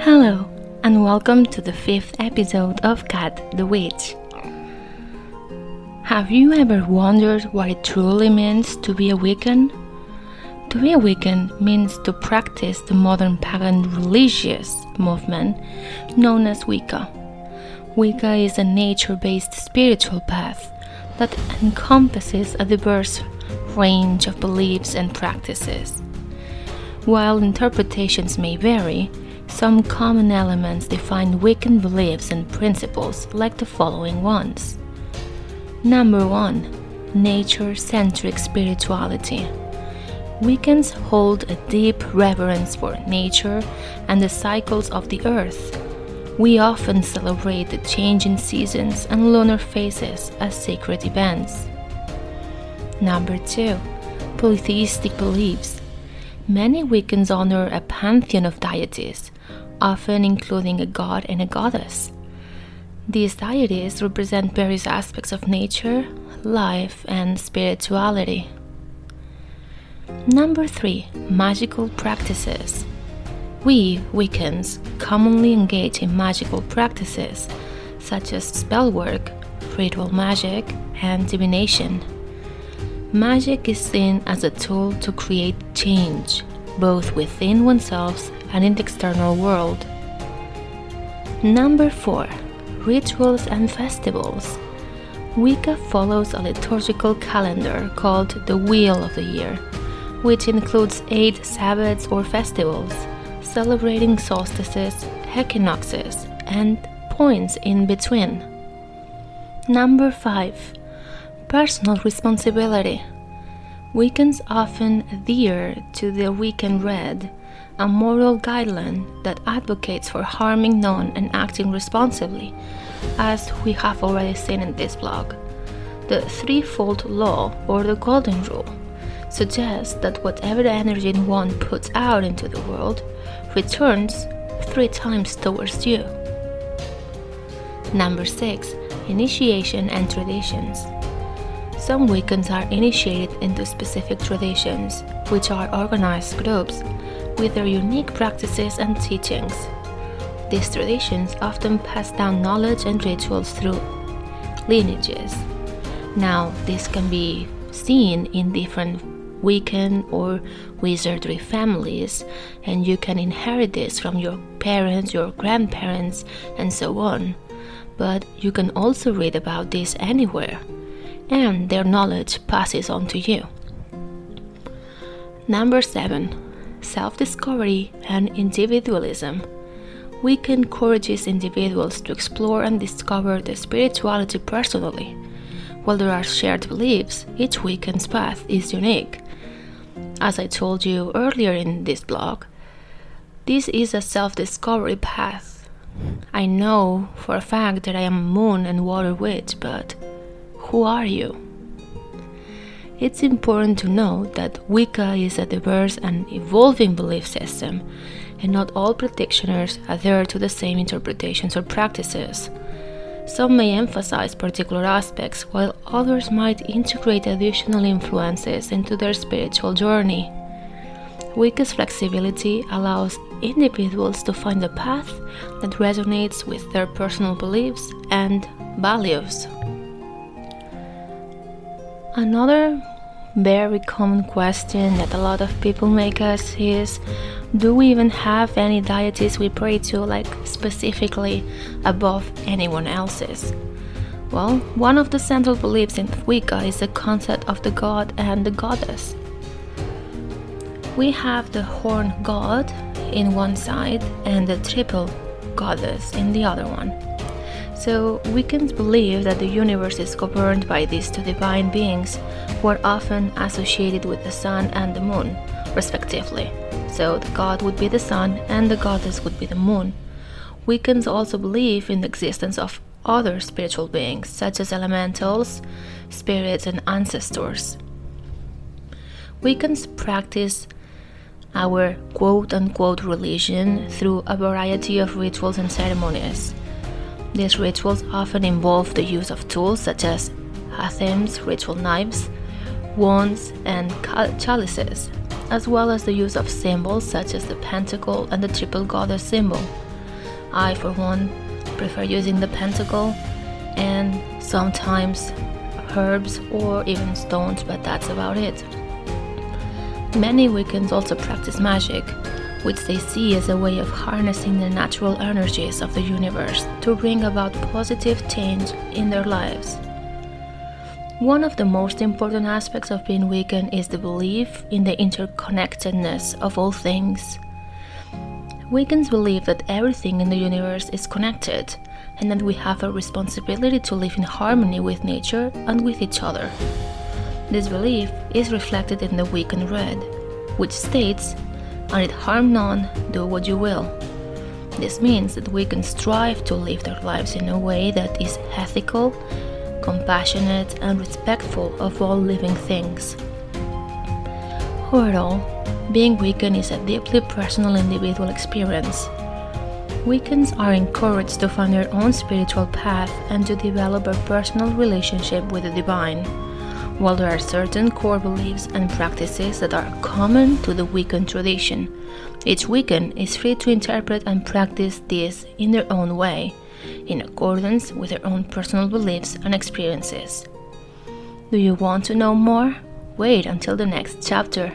Hello, and welcome to the fifth episode of Cat the Witch. Have you ever wondered what it truly means to be a Wiccan? To be a Wiccan means to practice the modern pagan religious movement known as Wicca. Wicca is a nature based spiritual path that encompasses a diverse range of beliefs and practices. While interpretations may vary, some common elements define Wiccan beliefs and principles like the following ones. Number 1 Nature centric spirituality. Wiccans hold a deep reverence for nature and the cycles of the earth. We often celebrate the change in seasons and lunar phases as sacred events. Number 2 Polytheistic beliefs. Many Wiccans honor a pantheon of deities, often including a god and a goddess. These deities represent various aspects of nature, life, and spirituality. Number 3 Magical practices. We, Wiccans, commonly engage in magical practices such as spell work, ritual magic, and divination. Magic is seen as a tool to create change, both within oneself and in the external world. Number 4 Rituals and Festivals. Wicca follows a liturgical calendar called the Wheel of the Year, which includes eight Sabbats or festivals, celebrating solstices, equinoxes, and points in between. Number 5 Personal responsibility. Wiccans often adhere to the Wiccan Rede, a moral guideline that advocates for harming none and acting responsibly, as we have already seen in this blog. The threefold law, or the Golden Rule, suggests that whatever energy one puts out into the world returns three times towards you. Number 6 Initiation and Traditions. Some Wiccans are initiated into specific traditions, which are organized groups with their unique practices and teachings. These traditions often pass down knowledge and rituals through lineages. Now, this can be seen in different Wiccan or wizardry families, and you can inherit this from your parents, your grandparents, and so on. But you can also read about this anywhere and their knowledge passes on to you. Number 7 Self discovery and individualism. Wicca encourages individuals to explore and discover their spirituality personally. While there are shared beliefs, each Wiccan's path is unique. As I told you earlier in this blog, this is a self discovery path. I know for a fact that I am a moon and water witch, but who are you? It's important to note that Wicca is a diverse and evolving belief system, and not all practitioners adhere to the same interpretations or practices. Some may emphasize particular aspects, while others might integrate additional influences into their spiritual journey. Wicca's flexibility allows individuals to find a path that resonates with their personal beliefs and values. Another very common question that a lot of people make us is do we even have any deities we pray to, like specifically above anyone else's? Well, one of the central beliefs in Wicca is the concept of the god and the goddess. We have the horn god in one side and the triple goddess in the other one. So Wiccans believe that the universe is governed by these two divine beings who are often associated with the sun and the moon, respectively. So the god would be the sun and the goddess would be the moon. Wiccans also believe in the existence of other spiritual beings, such as elementals, spirits, and ancestors. Wiccans practice our quote unquote religion through a variety of rituals and ceremonies. These rituals often involve the use of tools such as athames, ritual knives, wands, and chalices, as well as the use of symbols such as the pentacle and the triple goddess symbol. I, for one, prefer using the pentacle and sometimes herbs or even stones, but that's about it. Many Wiccans also practice magic, which they see as a way of harnessing the natural energies of the universe to bring about positive change in their lives. One of the most important aspects of being Wiccan is the belief in the interconnectedness of all things. Wiccans believe that everything in the universe is connected and that we have a responsibility to live in harmony with nature and with each other. This belief is reflected in the Wiccan Rede, which states, "On it harm none, do what you will. This means that Wiccans strive to live their lives in a way that is ethical compassionate, and respectful of all living things. Overall, being Wiccan is a deeply personal individual experience. Wiccans are encouraged to find their own spiritual path and to develop a personal relationship with the divine. While there are certain core beliefs and practices that are common to the Wiccan tradition, each Wiccan is free to interpret and practice these in their own way in accordance with their own personal beliefs and experiences. Do you want to know more? Wait until the next chapter.